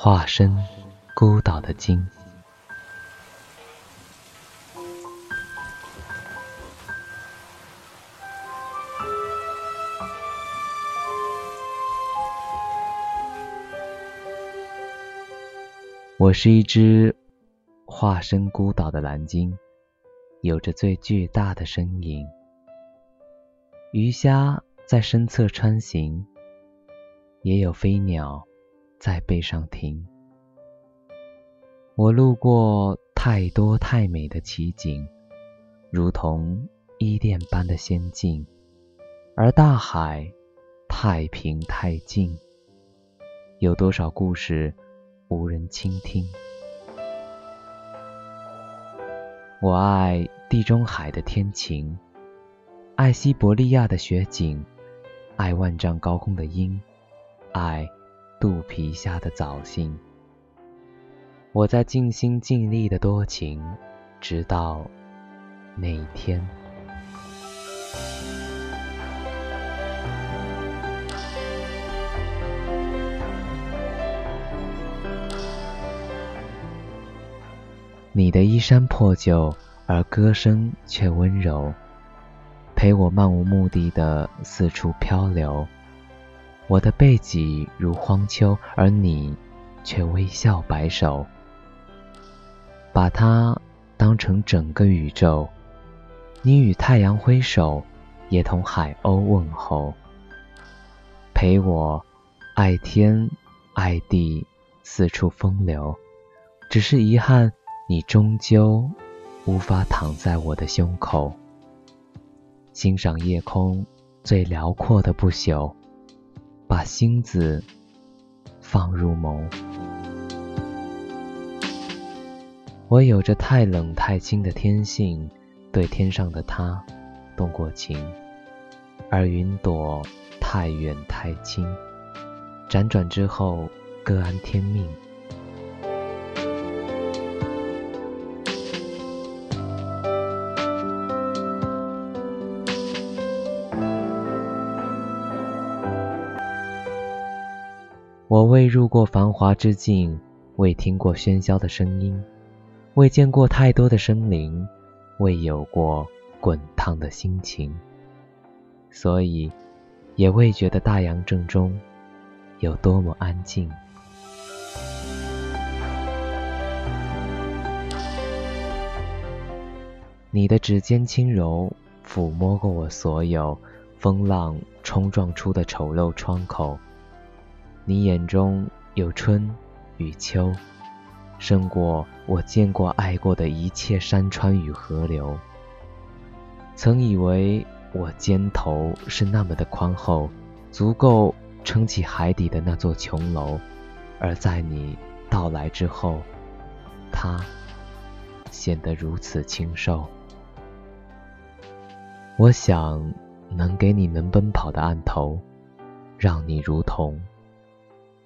化身孤岛的鲸。我是一只化身孤岛的蓝鲸，有着最巨大的身影。鱼虾在身侧穿行，也有飞鸟在背上停。我路过太多太美的奇景，如同伊甸般的仙境，而大海太平太静，有多少故事？无人倾听。我爱地中海的天晴，爱西伯利亚的雪景，爱万丈高空的鹰，爱肚皮下的藻荇。我在尽心尽力的多情，直到那一天。你的衣衫破旧，而歌声却温柔，陪我漫无目的的四处漂流。我的背脊如荒丘，而你却微笑摆手，把它当成整个宇宙。你与太阳挥手，也同海鸥问候，陪我爱天爱地，四处风流。只是遗憾。你终究无法躺在我的胸口，欣赏夜空最辽阔的不朽，把星子放入眸。我有着太冷太清的天性，对天上的他动过情，而云朵太远太轻，辗转之后各安天命。我未入过繁华之境，未听过喧嚣的声音，未见过太多的生灵，未有过滚烫的心情，所以也未觉得大洋正中有多么安静。你的指尖轻柔抚摸过我所有风浪冲撞出的丑陋窗口。你眼中有春与秋，胜过我见过、爱过的一切山川与河流。曾以为我肩头是那么的宽厚，足够撑起海底的那座琼楼，而在你到来之后，它显得如此清瘦。我想能给你能奔跑的岸头，让你如同。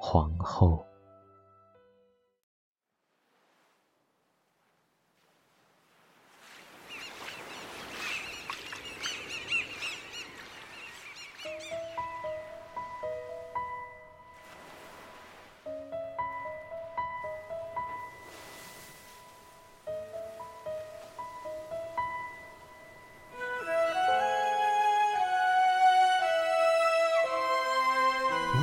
皇后。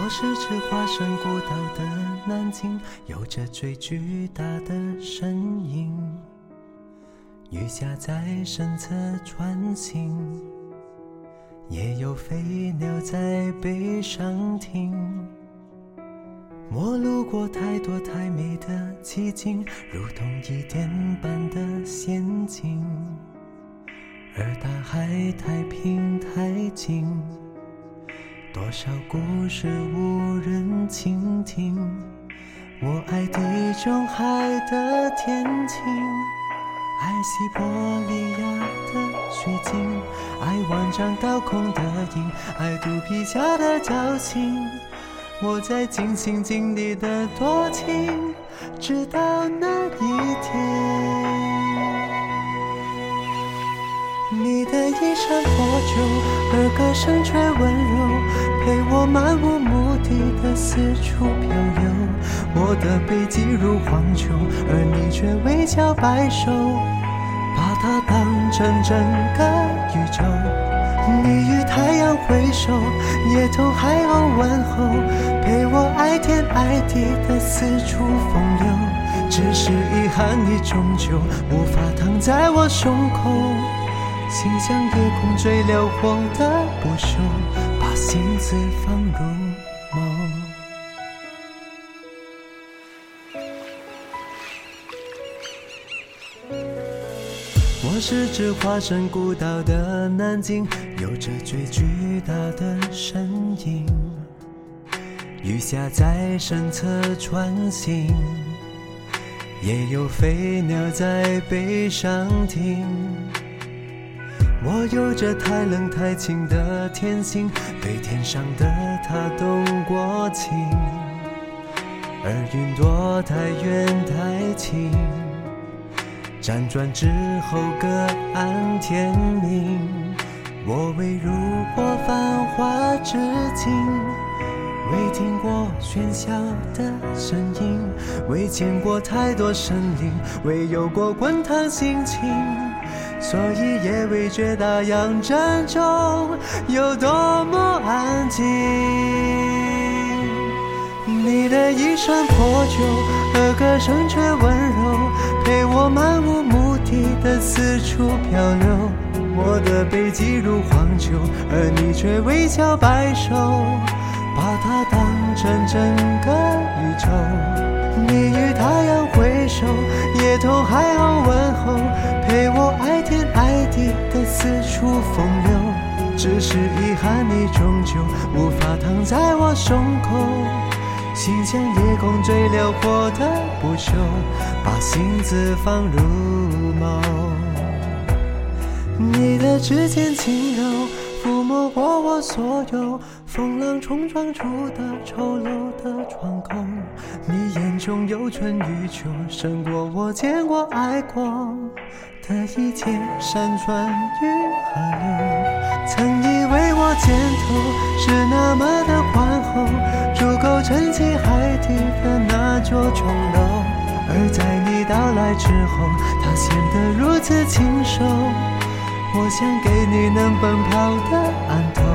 是只化身孤岛的南京，有着最巨大的身影。鱼虾在身侧穿行，也有飞鸟在背上停。我路过太多太美的奇景，如同伊甸般的仙境，而大海太平太静。多少故事无人倾听？我爱地中海的天晴，爱西伯利亚的雪景，爱万丈高空的鹰，爱肚皮下的侥幸。我在尽心尽力的多情，直到那一天。山破旧，而歌声却温柔，陪我漫无目的的四处漂流。我的背脊如荒丘，而你却微笑摆首，把它当成整个宇宙。你与太阳挥手，也同海鸥问候，陪我爱天爱地的四处风流。只是遗憾，你终究无法躺在我胸口，心像夜空最辽阔的不朽，把心字放入。我是只化身孤岛的南京，有着最巨大的身影。雨下在身侧穿行，也有飞鸟在背上停。我有着太冷太清的天性，对天上的他动过情，而云朵太远太轻。辗转之后，各安天命。我未入过繁华之境，未听过喧嚣的声音，未见过太多生灵，未有过滚烫心情，所以也未觉大洋正中有多么安静。你的一身破旧，而歌声却温柔。陪我漫无目的的四处漂流，我的背脊如荒丘，而你却微笑摆首，把它当成整个宇宙。与太阳挥手，也同海鸥问候，陪我爱天爱地的四处风流。只是遗憾，你终究无法躺在我胸口。心像夜空最辽阔的不朽，把心字放入眸。你的指尖轻柔，抚摸过我所有风浪冲撞出的丑陋的窗口。你眼中有春与秋，胜过我见过爱过的一切山川与河流。曾以为我肩头是那么的宽厚。足够撑起海底的那座琼楼，而在你到来之后，它显得如此清瘦。我想给你能奔跑的岸头，